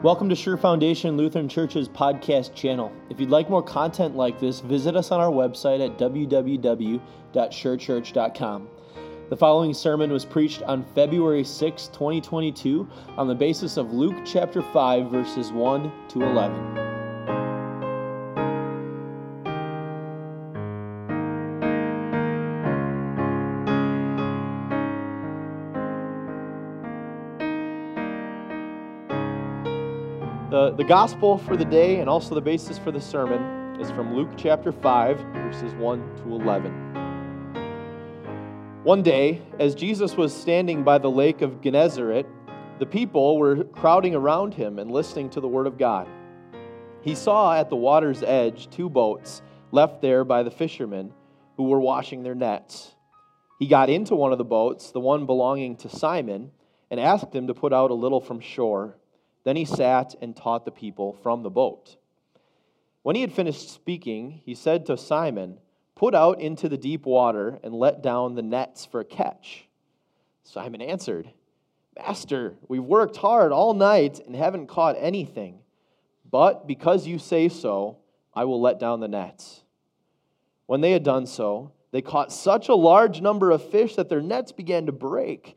Welcome to Sure Foundation Lutheran Church's podcast channel. If you'd like more content like this, visit us on our website at www.surechurch.com. The following sermon was preached on February 6, 2022, on the basis of Luke chapter 5, verses 1 to 11. The, gospel for the day and also the basis for the sermon is from Luke chapter 5, verses 1 to 11. One day, as Jesus was standing by the lake of Gennesaret, the people were crowding around him and listening to the word of God. He saw at the water's edge two boats left there by the fishermen who were washing their nets. He got into one of the boats, the one belonging to Simon, and asked him to put out a little from shore. Then he sat and taught the people from the boat. When he had finished speaking, he said to Simon, Put out into the deep water and let down the nets for a catch. Simon answered, Master, we've worked hard all night and haven't caught anything. But because you say so, I will let down the nets. When they had done so, they caught such a large number of fish that their nets began to break.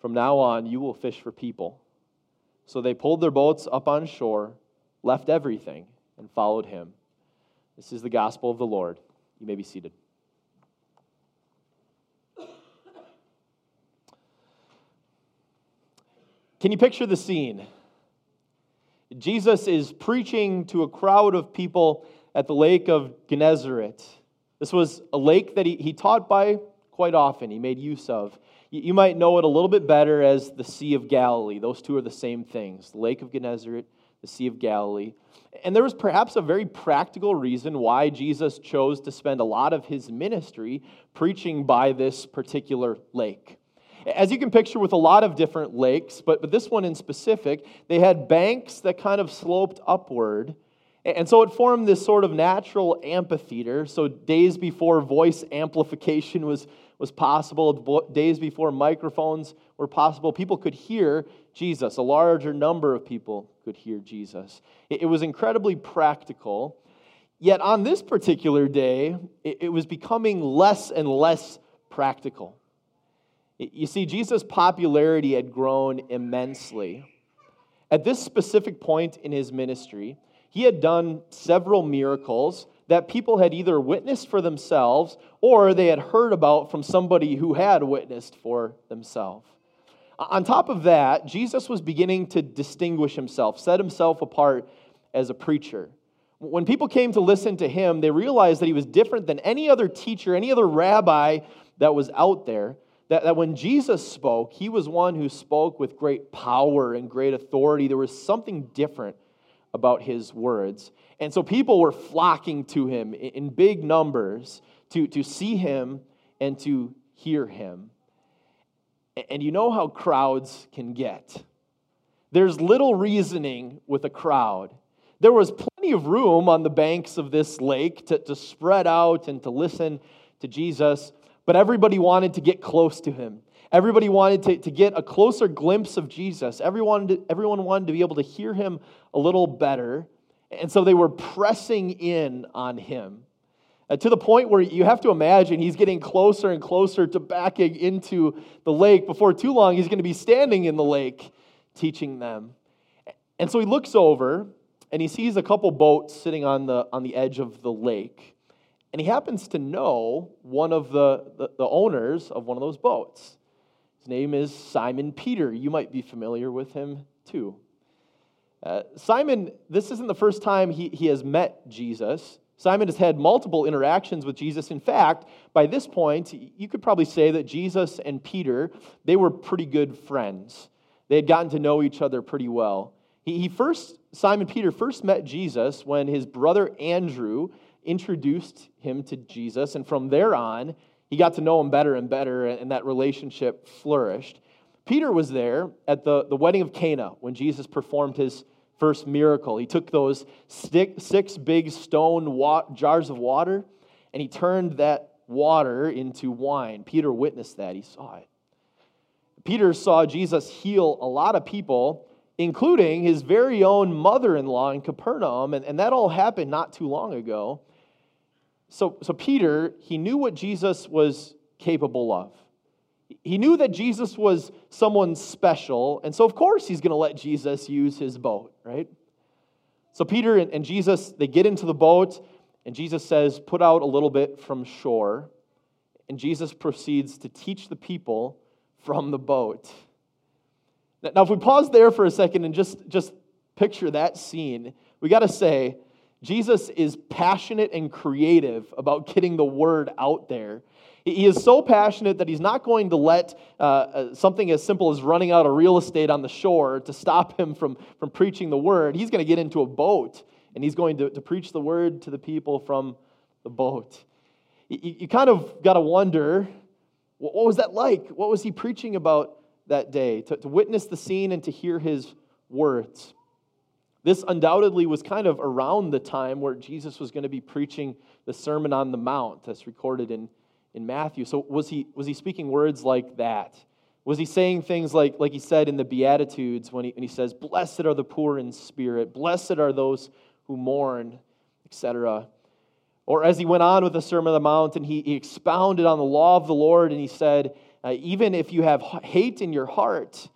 From now on, you will fish for people. So they pulled their boats up on shore, left everything, and followed him. This is the gospel of the Lord. You may be seated. Can you picture the scene? Jesus is preaching to a crowd of people at the lake of Gennesaret. This was a lake that he, he taught by quite often, he made use of. You might know it a little bit better as the Sea of Galilee. Those two are the same things the Lake of Gennesaret, the Sea of Galilee. And there was perhaps a very practical reason why Jesus chose to spend a lot of his ministry preaching by this particular lake. As you can picture with a lot of different lakes, but, but this one in specific, they had banks that kind of sloped upward. And so it formed this sort of natural amphitheater. So, days before voice amplification was, was possible, days before microphones were possible, people could hear Jesus. A larger number of people could hear Jesus. It, was incredibly practical. Yet on this particular day, it, was becoming less and less practical. You see, Jesus' popularity had grown immensely. At this specific point in his ministry, he had done several miracles that people had either witnessed for themselves or they had heard about from somebody who had witnessed for themselves. On top of that, Jesus was beginning to distinguish himself, set himself apart as a preacher. When people came to listen to him, they realized that he was different than any other teacher, any other rabbi that was out there. That, that when Jesus spoke, he was one who spoke with great power and great authority. There was something different about his words. And so people were flocking to him in big numbers to, to see him and to hear him. And you know how crowds can get. There's little reasoning with a crowd. There was plenty of room on the banks of this lake to, to spread out and to listen to Jesus, but everybody wanted to get close to him. Everybody wanted to, to get a closer glimpse of Jesus. Everyone, everyone wanted to be able to hear him a little better. And so they were pressing in on him uh, to the point where you have to imagine he's getting closer and closer to backing into the lake. Before too long, he's going to be standing in the lake teaching them. And so he looks over and he sees a couple boats sitting on the, on the edge of the lake. And he happens to know one of the, the, the owners of one of those boats. His name is Simon Peter. You might be familiar with him too. Uh, Simon, this isn't the first time he, he has met Jesus. Simon has had multiple interactions with Jesus. In fact, by this point, you could probably say that Jesus and Peter, they were pretty good friends. They had gotten to know each other pretty well. He, He, first, Simon Peter first met Jesus when his brother Andrew introduced him to Jesus, and from there on, he got to know him better and better, and that relationship flourished. Peter was there at the, the wedding of Cana when Jesus performed his first miracle. He took those six big stone jars of water and he turned that water into wine. Peter witnessed that, he saw it. Peter saw Jesus heal a lot of people, including his very own mother in law in Capernaum, and, and that all happened not too long ago. So, so Peter, he knew what Jesus was capable of. He knew that Jesus was someone special, and so of course he's going to let Jesus use his boat, right? So Peter and, and Jesus, they get into the boat, and Jesus says, Put out a little bit from shore. And Jesus proceeds to teach the people from the boat. Now, if we pause there for a second and just, just picture that scene, we got to say, Jesus is passionate and creative about getting the word out there. He is so passionate that he's not going to let uh, uh, something as simple as running out of real estate on the shore to stop him from, from preaching the word. He's going to get into a boat and he's going to, to preach the word to the people from the boat. You, you kind of got to wonder what, what was that like? What was he preaching about that day? To, to witness the scene and to hear his words. This undoubtedly was kind of around the time where Jesus was going to be preaching the Sermon on the Mount, that's recorded in, in Matthew. So, was he, was he speaking words like that? Was he saying things like, like he said in the Beatitudes when he, when he says, Blessed are the poor in spirit, blessed are those who mourn, etc. Or as he went on with the Sermon on the Mount and he, he expounded on the law of the Lord and he said, uh, Even if you have hate in your heart,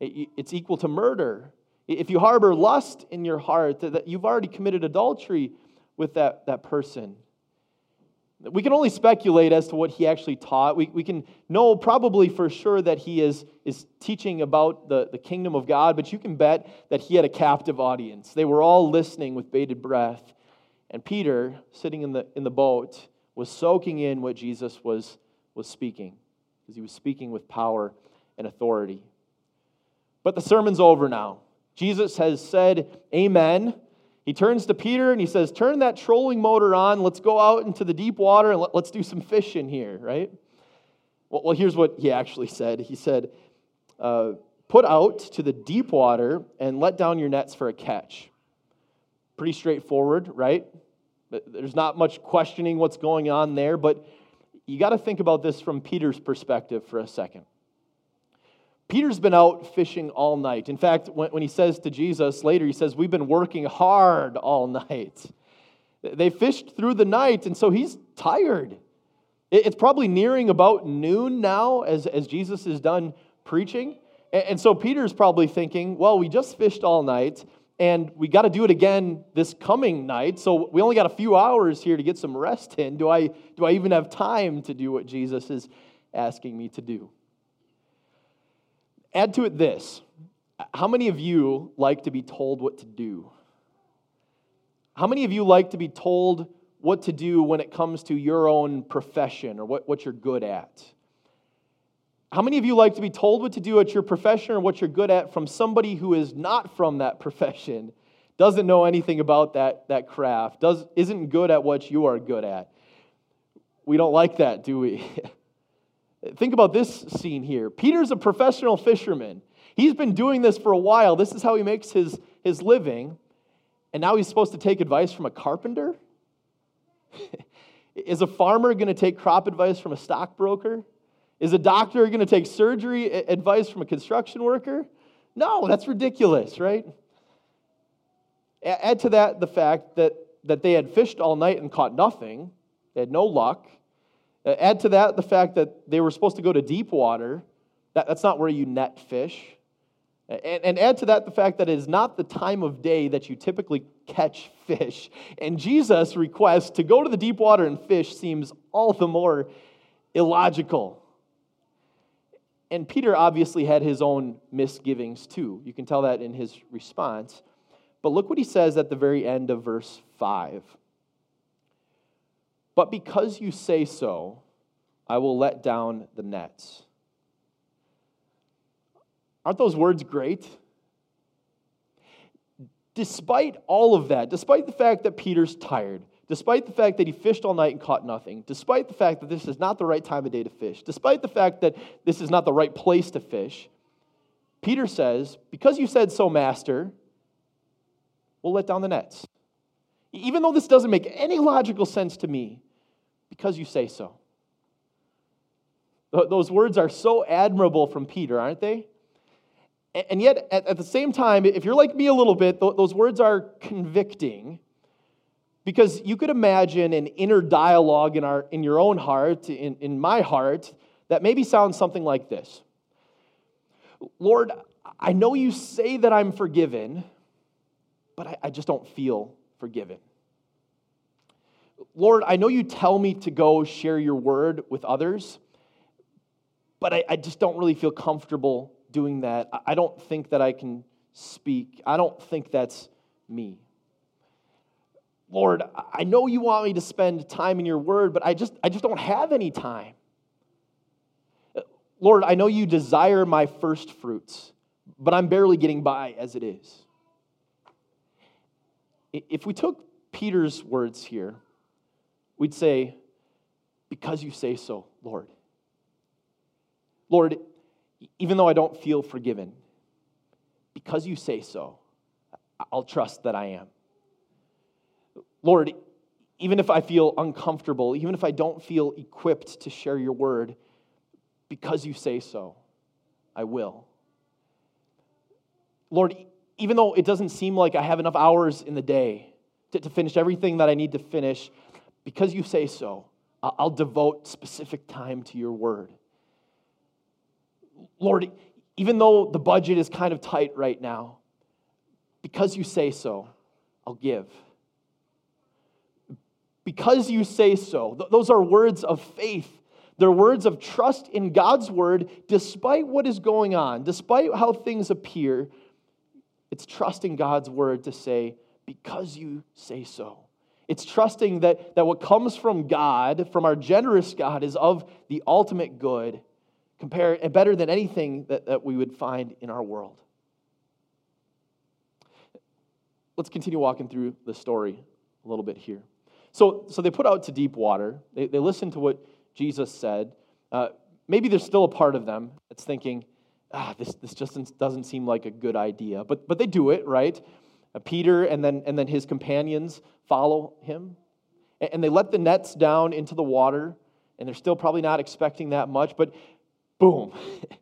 it, it's equal to murder. If you harbor lust in your heart, that you've already committed adultery with that, that person. We can only speculate as to what he actually taught. We, we can know probably for sure that he is, is teaching about the, the kingdom of God, but you can bet that he had a captive audience. They were all listening with bated breath. And Peter, sitting in the, in the boat, was soaking in what Jesus was, was speaking, because he was speaking with power and authority. But the sermon's over now. Jesus has said, Amen. He turns to Peter and he says, Turn that trolling motor on. Let's go out into the deep water and let, us do some fishing here, right? Well, well, here's what he actually said. He said, uh, Put out to the deep water and let down your nets for a catch. Pretty straightforward, right? There's not much questioning what's going on there, but you got to think about this from Peter's perspective for a second. Peter's been out fishing all night. In fact, when, when he says to Jesus later, he says, We've been working hard all night. They fished through the night, and so he's tired. It's probably nearing about noon now as, as Jesus is done preaching. And, and so Peter's probably thinking, Well, we just fished all night, and we got to do it again this coming night. So we only got a few hours here to get some rest in. Do I, do I even have time to do what Jesus is asking me to do? Add to it this how many of you like to be told what to do? How many of you like to be told what to do when it comes to your own profession or what, what you're good at? How many of you like to be told what to do at your profession or what you're good at from somebody who is not from that profession, doesn't know anything about that, that craft, does, isn't good at what you are good at? We don't like that, do we? Think about this scene here. Peter's a professional fisherman. He's been doing this for a while. This is how he makes his, his living. And now he's supposed to take advice from a carpenter? is a farmer going to take crop advice from a stockbroker? Is a doctor going to take surgery advice from a construction worker? No, that's ridiculous, right? Add to that the fact that, that they had fished all night and caught nothing, they had no luck. Uh, add to that the fact that they were supposed to go to deep water. That, that's not where you net fish. And, and add to that the fact that it is not the time of day that you typically catch fish. And Jesus' request to go to the deep water and fish seems all the more illogical. And Peter obviously had his own misgivings too. You can tell that in his response. But look what he says at the very end of verse 5. But because you say so, I will let down the nets. Aren't those words great? despite all of that, despite the fact that Peter's tired, despite the fact that he fished all night and caught nothing, despite the fact that this is not the right time of day to fish, despite the fact that this is not the right place to fish, Peter says, Because you said so, Master, we'll let down the nets. Even though this doesn't make any logical sense to me, because you say so. Those words are so admirable from Peter, aren't they? And yet, at the same time, if you're like me a little bit, those words are convicting because you could imagine an inner dialogue in, our, in your own heart, in, in my heart, that maybe sounds something like this Lord, I know you say that I'm forgiven, but I, I just don't feel forgiven. Lord, I know you tell me to go share your word with others, but I, I just don't really feel comfortable doing that. I, don't think that I can speak. I don't think that's me. Lord, I know you want me to spend time in your word, but I just, I just don't have any time. Lord, I know you desire my first fruits, but I'm barely getting by as it is. If we took Peter's words here, we'd say, Because you say so, Lord. Lord, even though I don't feel forgiven, because you say so, I'll trust that I am. Lord, even if I feel uncomfortable, even if I don't feel equipped to share your word, because you say so, I will. Lord, even though it doesn't seem like I have enough hours in the day to, to finish everything that I need to finish, because you say so, I'll devote specific time to your word. Lord, even though the budget is kind of tight right now, because you say so, I'll give. Because you say so. Those are words of faith. They're words of trust in God's word, despite what is going on, despite how things appear. It's trusting God's word to say, because you say so. It's trusting that, that what comes from God, from our generous God, is of the ultimate good, compare, and better than anything that, that we would find in our world. Let's continue walking through the story a little bit here. So, so they put out to deep water. They, they listened to what Jesus said. Uh, maybe there's still a part of them that's thinking, ah, this, this just doesn't seem like a good idea. But, but they do it, right? Uh, Peter and then, and then his companions follow him. And, they let the nets down into the water, and they're still probably not expecting that much, but boom.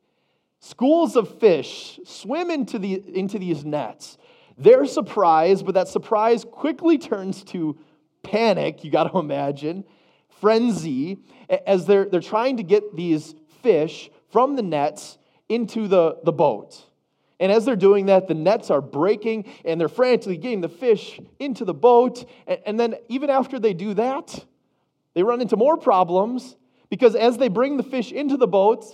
Schools of fish swim into, the, into these nets. They're surprised, but that surprise quickly turns to panic, you got to imagine, frenzy, as they're, they're trying to get these fish from the nets into the, the boat. And as they're doing that, the nets are breaking and they're frantically getting the fish into the boat. And, and then, even after they do that, they run into more problems because as they bring the fish into the boat,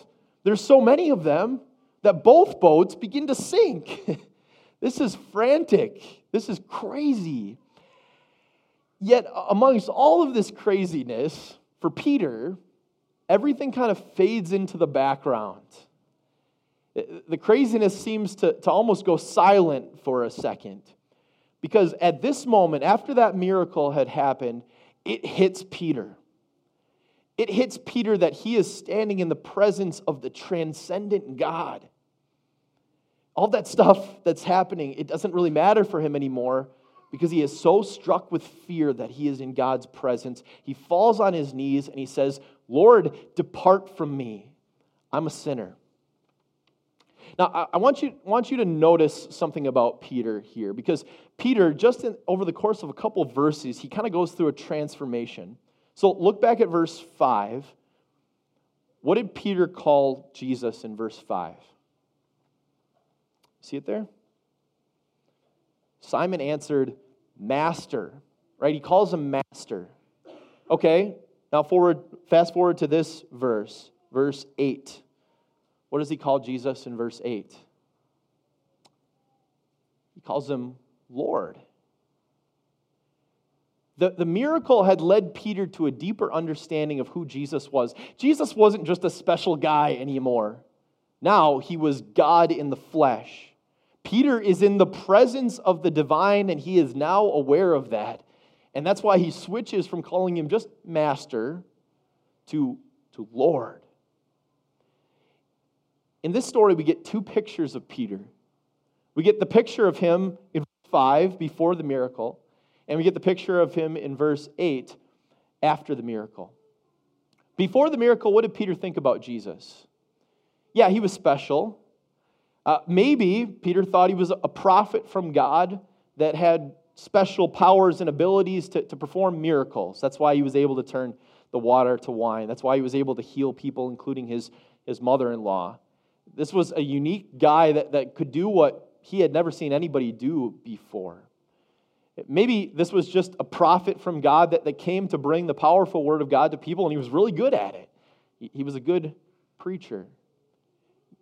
there's so many of them that both boats begin to sink. this is frantic. This is crazy. Yet, amongst all of this craziness, for Peter, everything kind of fades into the background. The craziness seems to, to almost go silent for a second. Because at this moment, after that miracle had happened, it hits Peter. It hits Peter that he is standing in the presence of the transcendent God. All that stuff that's happening, it doesn't really matter for him anymore because he is so struck with fear that he is in God's presence. He falls on his knees and he says, Lord, depart from me. I'm a sinner. Now, I want you, want you to notice something about Peter here, because Peter, just in, over the course of a couple of verses, he kind of goes through a transformation. So look back at verse 5. What did Peter call Jesus in verse 5? See it there? Simon answered, Master, right? He calls him Master. Okay, now forward, fast forward to this verse, verse 8. What does he call Jesus in verse 8? He calls him Lord. The, the miracle had led Peter to a deeper understanding of who Jesus was. Jesus wasn't just a special guy anymore. Now he was God in the flesh. Peter is in the presence of the divine, and he is now aware of that. And that's why he switches from calling him just master to, to Lord. In this story, we get two pictures of Peter. We get the picture of him in verse 5 before the miracle, and we get the picture of him in verse 8 after the miracle. Before the miracle, what did Peter think about Jesus? Yeah, he was special. Uh, maybe Peter thought he was a prophet from God that had special powers and abilities to, to perform miracles. That's why he was able to turn the water to wine. That's why he was able to heal people, including his, his mother in law. This was a unique guy that, that could do what he had never seen anybody do before. Maybe this was just a prophet from God that, that came to bring the powerful word of God to people, and he was really good at it. He, he was a good preacher.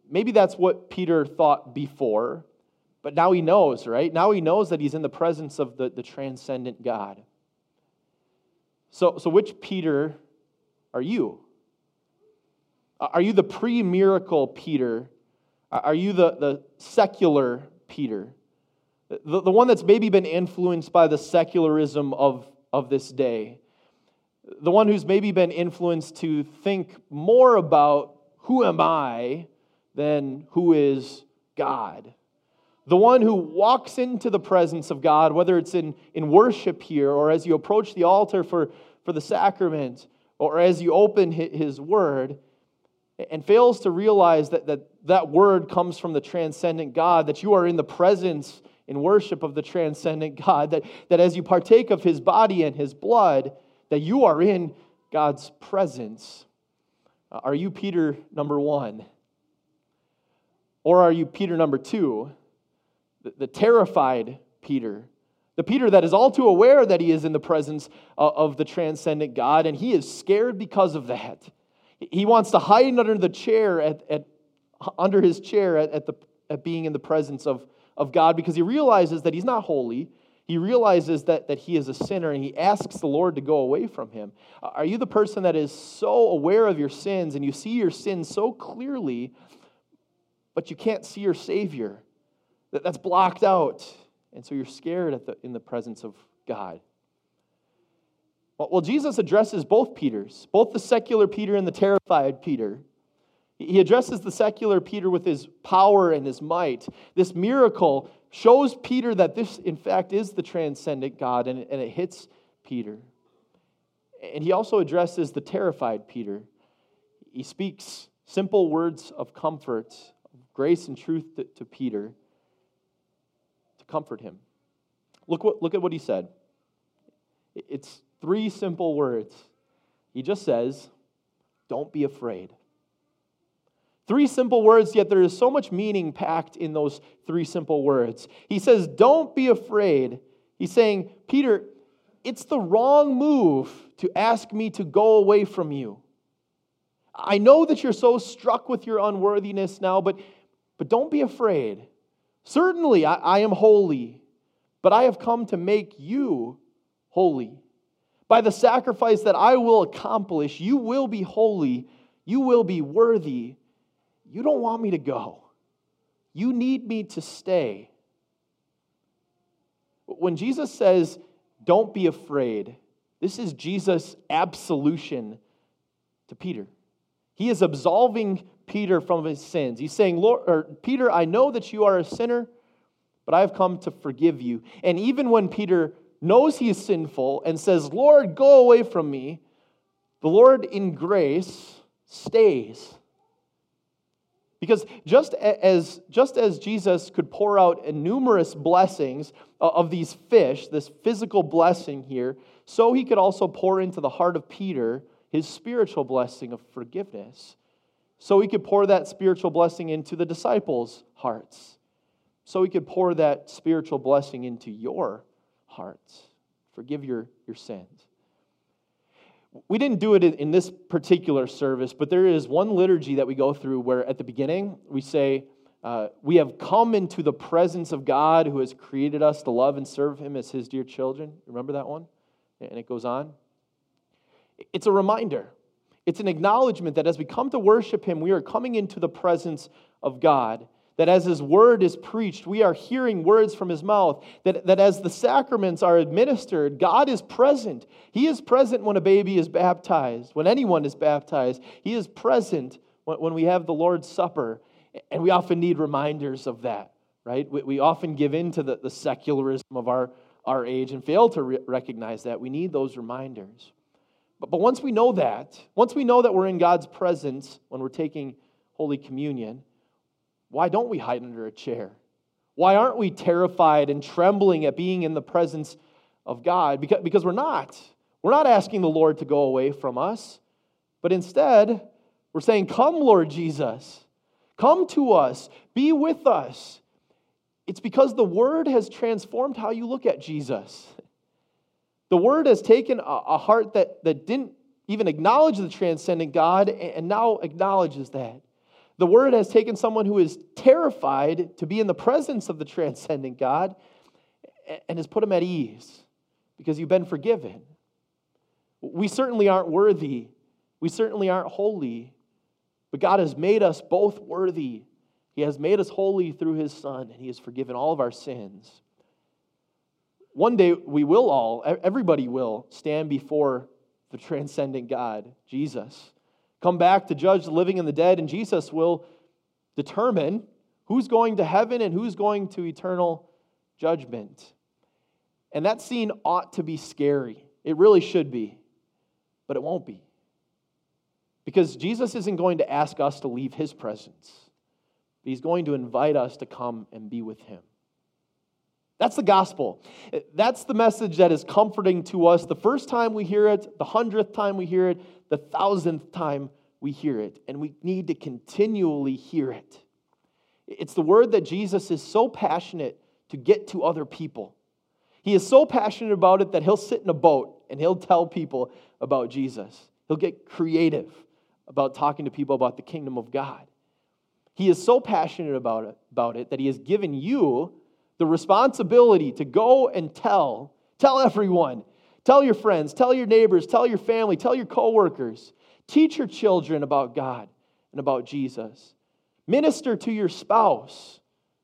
Maybe that's what Peter thought before, but now he knows, right? Now he knows that he's in the presence of the, the transcendent God. So, so which Peter are you? Uh, are you the pre miracle Peter? Uh, are you the, the secular Peter? The, the one that's maybe been influenced by the secularism of, of this day. The one who's maybe been influenced to think more about who am I than who is God. The one who walks into the presence of God, whether it's in, in worship here or as you approach the altar for, for the sacrament or as you open his word, and fails to realize that, that that word comes from the transcendent God, that you are in the presence in worship of the transcendent God, that, that as you partake of his body and his blood, that you are in God's presence. Uh, are you Peter number one? Or are you Peter number two, the, the terrified Peter? The Peter that is all too aware that he is in the presence uh, of the transcendent God, and he is scared because of that. He wants to hide under the chair at, at under his chair at, at, the, at being in the presence of, of God because he realizes that he's not holy. He realizes that, that he is a sinner and he asks the Lord to go away from him. Are you the person that is so aware of your sins and you see your sins so clearly but you can't see your Savior. That, That's blocked out. And so you're scared at the, in the presence of God. Well, Jesus addresses both Peters, both the secular Peter and the terrified Peter. He addresses the secular Peter with his power and his might. This miracle shows Peter that this, in fact, is the transcendent God, and, and it hits Peter. And he also addresses the terrified Peter. He speaks simple words of comfort grace and truth to, to Peter to comfort him. Look, what, look at what he said. It's three simple words. He just says, Don't be afraid. Three simple words, yet there is so much meaning packed in those three simple words. He says, Don't be afraid. He's saying, Peter, it's the wrong move to ask me to go away from you. I know that you're so struck with your unworthiness now, but but don't be afraid. Certainly, I, I, am holy, but I have come to make you holy. By the sacrifice that I will accomplish, you will be holy, you will be worthy. You don't want me to go, you need me to stay. When Jesus says, Don't be afraid, this is Jesus' absolution to Peter. He is absolving Peter from his sins. He's saying, Lord, or, Peter, I know that you are a sinner, but I have come to forgive you. And even when Peter knows he is sinful and says, Lord, go away from me, the Lord in grace stays. Because just as, just as Jesus could pour out numerous blessings uh, of these fish, this physical blessing here, so he could also pour into the heart of Peter his spiritual blessing of forgiveness so he could pour that spiritual blessing into the disciples' hearts. So he could pour that spiritual blessing into your hearts. Forgive your, your sins. We didn't do it in this particular service, but there is one liturgy that we go through where at the beginning we say, uh, We have come into the presence of God who has created us to love and serve him as his dear children. Remember that one? And it goes on. It's a reminder it's an acknowledgement that as we come to worship Him, we are coming into the presence of God. That as his word is preached, we are hearing words from his mouth. That, that as the sacraments are administered, God is present. He is present when a baby is baptized, when anyone is baptized. He is present when, when we have the Lord's Supper. And we often need reminders of that, right? We, we often give in to the, the secularism of our, our age and fail to re- recognize that. We need those reminders. But, but once we know that, once we know that we're in God's presence when we're taking Holy Communion, why don't we hide under a chair? Why aren't we terrified and trembling at being in the presence of God? Because, because we're not. We're not asking the Lord to go away from us, but instead, we're saying, Come, Lord Jesus. Come to us. Be with us. It's because the Word has transformed how you look at Jesus. The Word has taken a, heart that, that didn't even acknowledge the transcendent God and now acknowledges that. The Word has taken someone who is terrified to be in the presence of the transcendent God and has put him at ease because you've been forgiven. We certainly aren't worthy. We certainly aren't holy. But God has made us both worthy. He has made us holy through His Son, and He has forgiven all of our sins. One day we will all, everybody will, stand before the transcendent God, Jesus. Come back to judge the living and the dead, and Jesus will determine who's going to heaven and who's going to eternal judgment. And that scene ought to be scary. It really should be, but it won't be. Because Jesus isn't going to ask us to leave his presence, he's going to invite us to come and be with him. That's the gospel. That's the message that is comforting to us the first time we hear it, the hundredth time we hear it, the thousandth time we hear it. And we need to continually hear it. It's the word that Jesus is so passionate to get to other people. He is so passionate about it that he'll sit in a boat and he'll tell people about Jesus. He'll get creative about talking to people about the kingdom of God. He is so passionate about it, about it that he has given you the responsibility to go and tell, tell everyone, tell your friends, tell your neighbors, tell your family, tell your coworkers, teach your children about God and about Jesus. Minister to your spouse.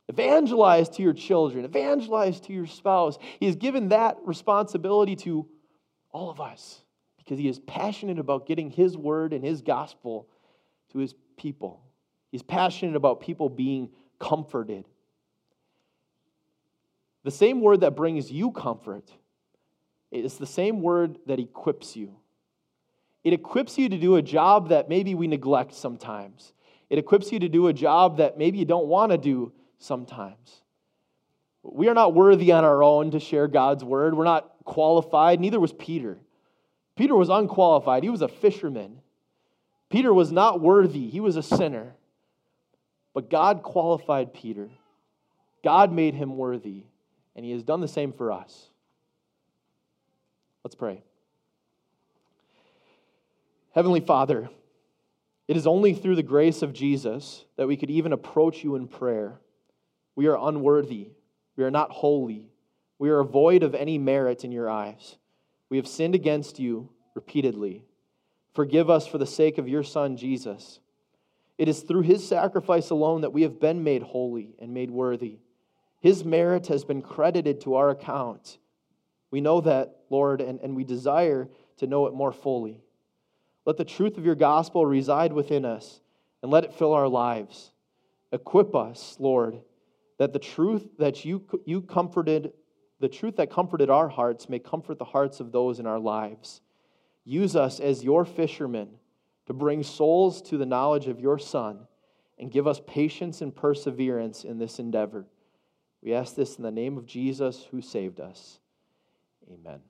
Evangelize to your children. Evangelize to your spouse. He has given that responsibility to all of us because he is passionate about getting his word and his gospel to his people. He's passionate about people being comforted. The same word that brings you comfort is the same word that equips you. It equips you to do a job that maybe we neglect sometimes. It equips you to do a job that maybe you don't want to do sometimes. We are not worthy on our own to share God's word. We're not qualified. Neither was Peter. Peter was unqualified. He was a fisherman. Peter was not worthy. He was a sinner. But God qualified Peter. God made him worthy and He has done the same for us. Let's pray. Heavenly Father, it is only through the grace of Jesus that we could even approach you in prayer. We are unworthy. We are not holy. We are void of any merit in your eyes. We have sinned against you repeatedly. Forgive us for the sake of your Son, Jesus. It is through his sacrifice alone that we have been made holy and made worthy. His merit has been credited to our account. We know that, Lord, and, and we desire to know it more fully. Let the truth of your gospel reside within us and let it fill our lives. Equip us, Lord, that the truth that you, you comforted, the truth that comforted our hearts may comfort the hearts of those in our lives. Use us as your fishermen to bring souls to the knowledge of your Son and give us patience and perseverance in this endeavor. We ask this in the name of Jesus who saved us. Amen.